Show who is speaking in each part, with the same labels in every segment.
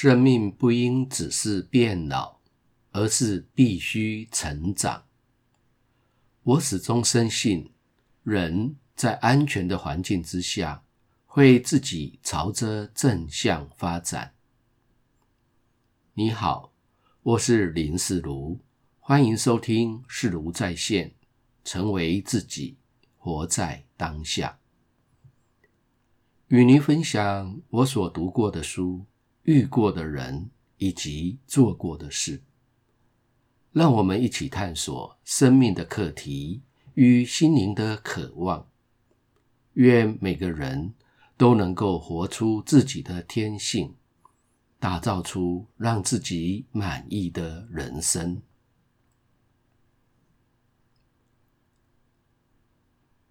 Speaker 1: 生命不应只是变老，而是必须成长。我始终深信，人在安全的环境之下，会自己朝着正向发展。你好，我是林世如，欢迎收听世如在线，成为自己，活在当下。与您分享我所读过的书、遇过的人以及做过的事，让我们一起探索生命的课题与心灵的渴望。愿每个人都能够活出自己的天性。打造出让自己满意的人生。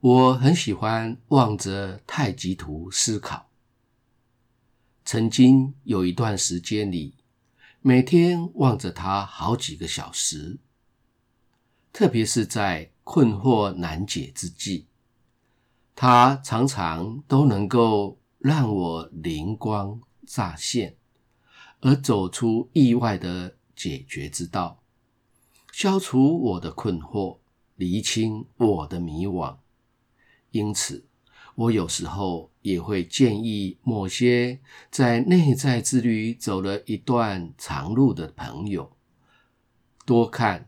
Speaker 1: 我很喜欢望着太极图思考。曾经有一段时间里，每天望着它好几个小时，特别是在困惑难解之际，它常常都能够让我灵光乍现。而走出意外的解决之道，消除我的困惑，厘清我的迷惘。因此，我有时候也会建议某些在内在之旅走了一段长路的朋友，多看、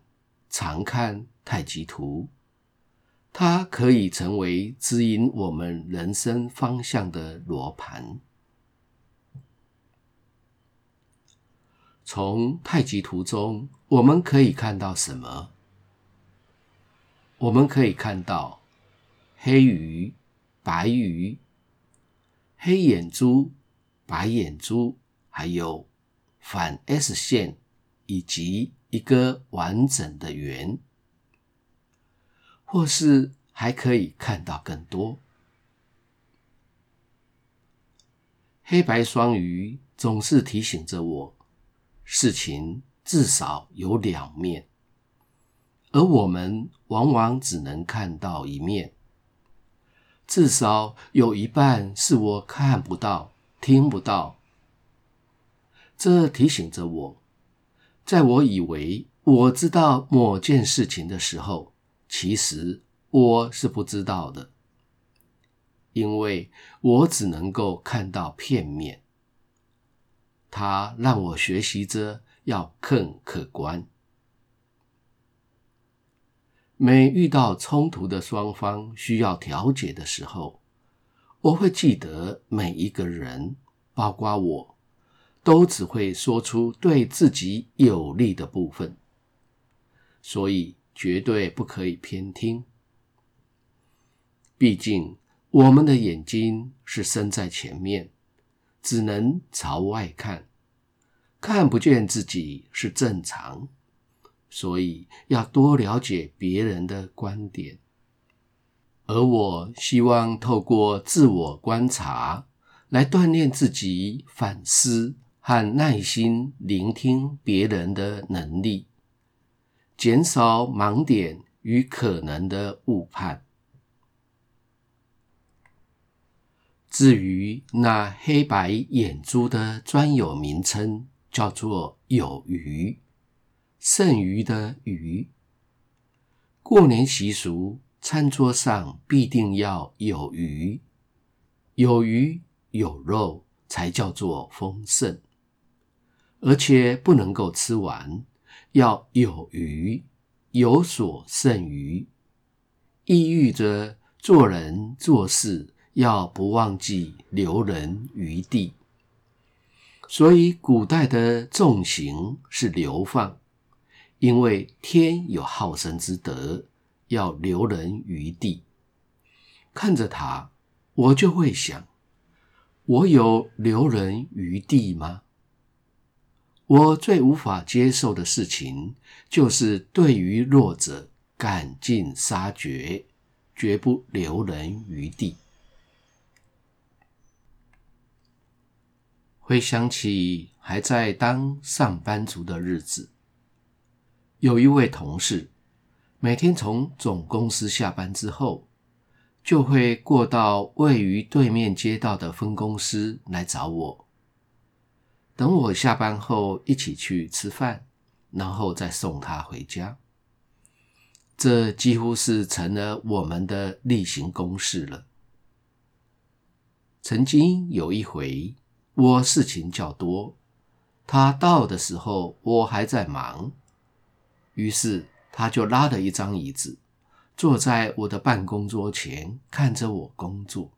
Speaker 1: 常看太极图，它可以成为指引我们人生方向的罗盘。从太极图中，我们可以看到什么？我们可以看到黑鱼、白鱼、黑眼珠、白眼珠，还有反 S 线，以及一个完整的圆，或是还可以看到更多。黑白双鱼总是提醒着我。事情至少有两面，而我们往往只能看到一面。至少有一半是我看不到、听不到。这提醒着我，在我以为我知道某件事情的时候，其实我是不知道的，因为我只能够看到片面。它让我学习着要更客观。每遇到冲突的双方需要调解的时候，我会记得每一个人，包括我，都只会说出对自己有利的部分，所以绝对不可以偏听。毕竟，我们的眼睛是伸在前面。只能朝外看，看不见自己是正常，所以要多了解别人的观点。而我希望透过自我观察来锻炼自己反思和耐心聆听别人的能力，减少盲点与可能的误判。至于那黑白眼珠的专有名称，叫做有余，剩余的余。过年习俗，餐桌上必定要有鱼，有鱼有肉才叫做丰盛，而且不能够吃完，要有余，有所剩余，意喻着做人做事。要不忘记留人余地，所以古代的重刑是流放，因为天有好生之德，要留人余地。看着他，我就会想：我有留人余地吗？我最无法接受的事情，就是对于弱者赶尽杀绝，绝不留人余地。回想起还在当上班族的日子，有一位同事，每天从总公司下班之后，就会过到位于对面街道的分公司来找我。等我下班后一起去吃饭，然后再送他回家。这几乎是成了我们的例行公事了。曾经有一回，我事情较多，他到的时候我还在忙，于是他就拉了一张椅子，坐在我的办公桌前，看着我工作。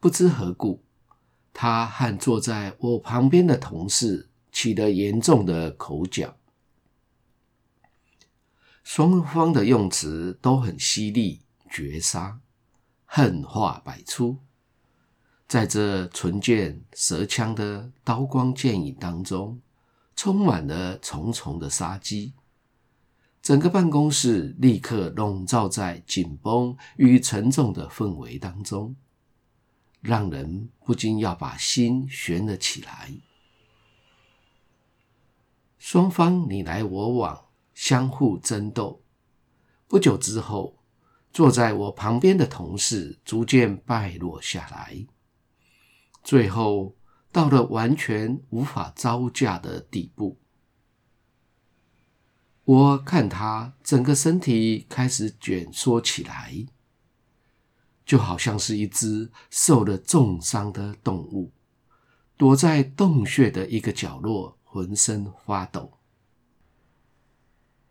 Speaker 1: 不知何故，他和坐在我旁边的同事起了严重的口角。双方的用词都很犀利、绝杀，狠话百出。在这唇剑舌枪的刀光剑影当中，充满了重重的杀机。整个办公室立刻笼罩在紧绷与沉重的氛围当中，让人不禁要把心悬了起来。双方你来我往。相互争斗，不久之后，坐在我旁边的同事逐渐败落下来，最后到了完全无法招架的地步。我看他整个身体开始卷缩起来，就好像是一只受了重伤的动物，躲在洞穴的一个角落，浑身发抖。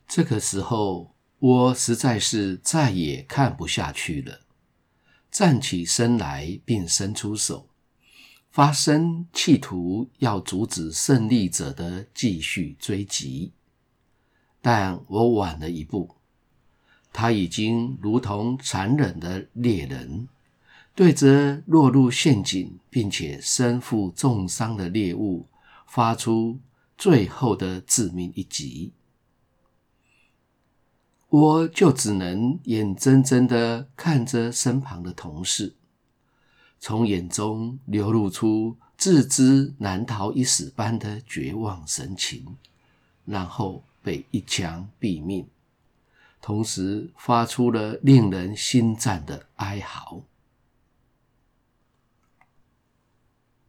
Speaker 1: 这个时候，我实在是再也看不下去了，站起身来，并伸出手，发生企图要阻止胜利者的继续追击。但我晚了一步，他已经如同残忍的猎人，对着落入陷阱并且身负重伤的猎物，发出最后的致命一击。我就只能眼睁睁的看着身旁的同事，从眼中流露出自知难逃一死般的绝望神情，然后被一枪毙命，同时发出了令人心颤的哀嚎。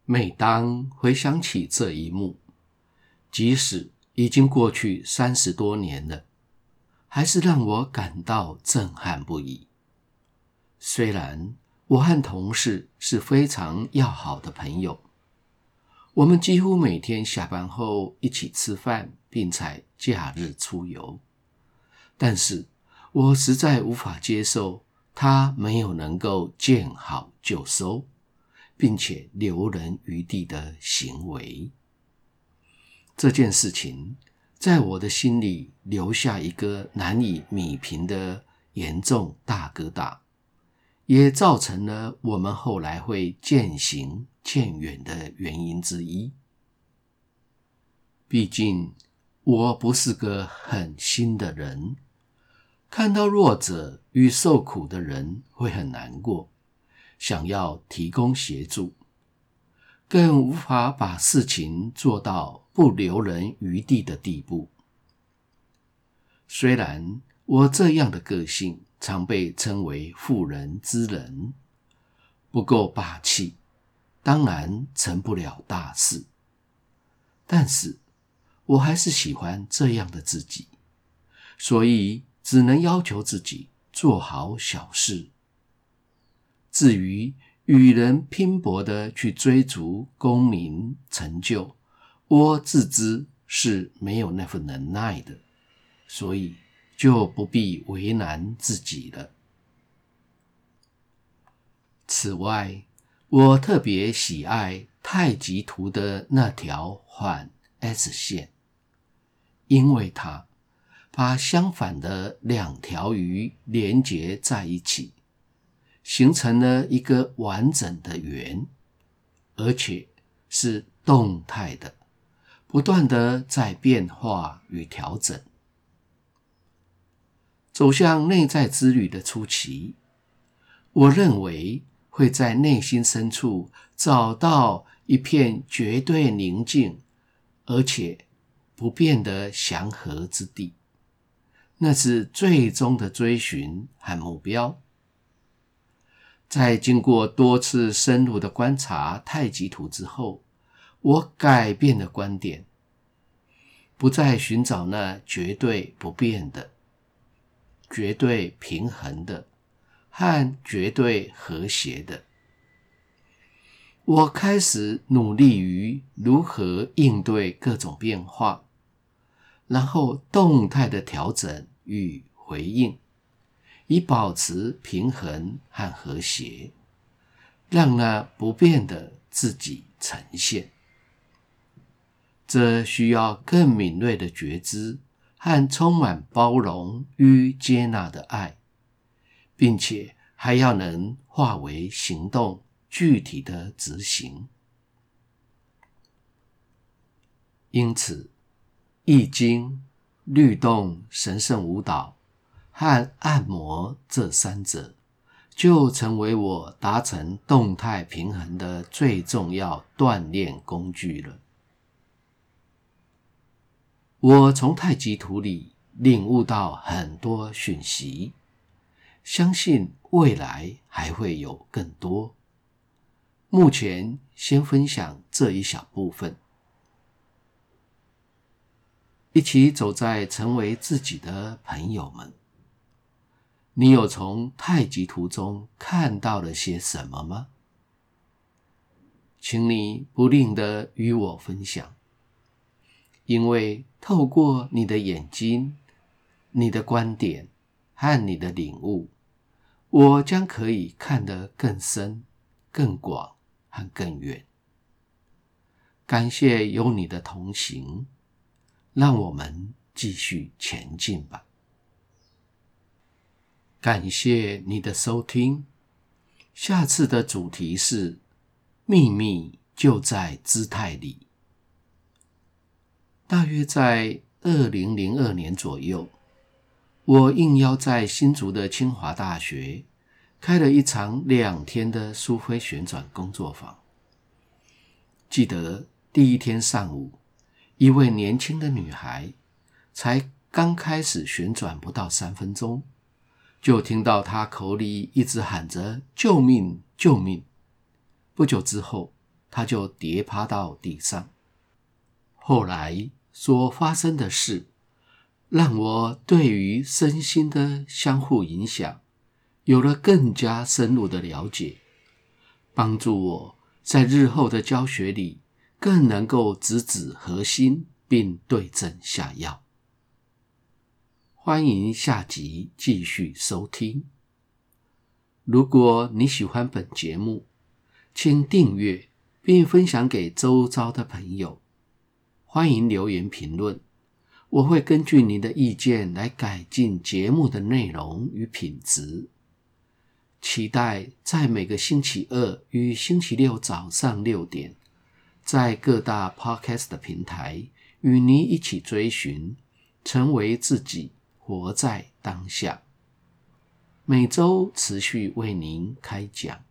Speaker 1: 每当回想起这一幕，即使已经过去三十多年了。还是让我感到震撼不已。虽然我和同事是非常要好的朋友，我们几乎每天下班后一起吃饭，并且假日出游，但是我实在无法接受他没有能够见好就收，并且留人余地的行为。这件事情。在我的心里留下一个难以弥平的严重大疙瘩，也造成了我们后来会渐行渐远的原因之一。毕竟我不是个狠心的人，看到弱者与受苦的人会很难过，想要提供协助，更无法把事情做到。不留人余地的地步。虽然我这样的个性常被称为妇人之仁，不够霸气，当然成不了大事。但是我还是喜欢这样的自己，所以只能要求自己做好小事。至于与人拼搏的去追逐功名成就，我自知是没有那份能耐的，所以就不必为难自己了。此外，我特别喜爱太极图的那条缓 S 线，因为它把相反的两条鱼连接在一起，形成了一个完整的圆，而且是动态的。不断的在变化与调整，走向内在之旅的初期，我认为会在内心深处找到一片绝对宁静而且不变的祥和之地，那是最终的追寻和目标。在经过多次深入的观察太极图之后，我改变了观点，不再寻找那绝对不变的、绝对平衡的和绝对和谐的。我开始努力于如何应对各种变化，然后动态的调整与回应，以保持平衡和和谐，让那不变的自己呈现。这需要更敏锐的觉知和充满包容与接纳的爱，并且还要能化为行动，具体的执行。因此，易经、律动、神圣舞蹈和按摩这三者，就成为我达成动态平衡的最重要锻炼工具了。我从太极图里领悟到很多讯息，相信未来还会有更多。目前先分享这一小部分，一起走在成为自己的朋友们。你有从太极图中看到了些什么吗？请你不吝的与我分享。因为透过你的眼睛、你的观点和你的领悟，我将可以看得更深、更广和更远。感谢有你的同行，让我们继续前进吧。感谢你的收听，下次的主题是秘密就在姿态里。大约在二零零二年左右，我应邀在新竹的清华大学开了一场两天的苏菲旋转工作坊。记得第一天上午，一位年轻的女孩才刚开始旋转不到三分钟，就听到她口里一直喊着“救命，救命”。不久之后，她就跌趴到地上。后来所发生的事，让我对于身心的相互影响有了更加深入的了解，帮助我在日后的教学里更能够直指核心并对症下药。欢迎下集继续收听。如果你喜欢本节目，请订阅并分享给周遭的朋友。欢迎留言评论，我会根据您的意见来改进节目的内容与品质。期待在每个星期二与星期六早上六点，在各大 Podcast 平台与您一起追寻，成为自己，活在当下。每周持续为您开讲。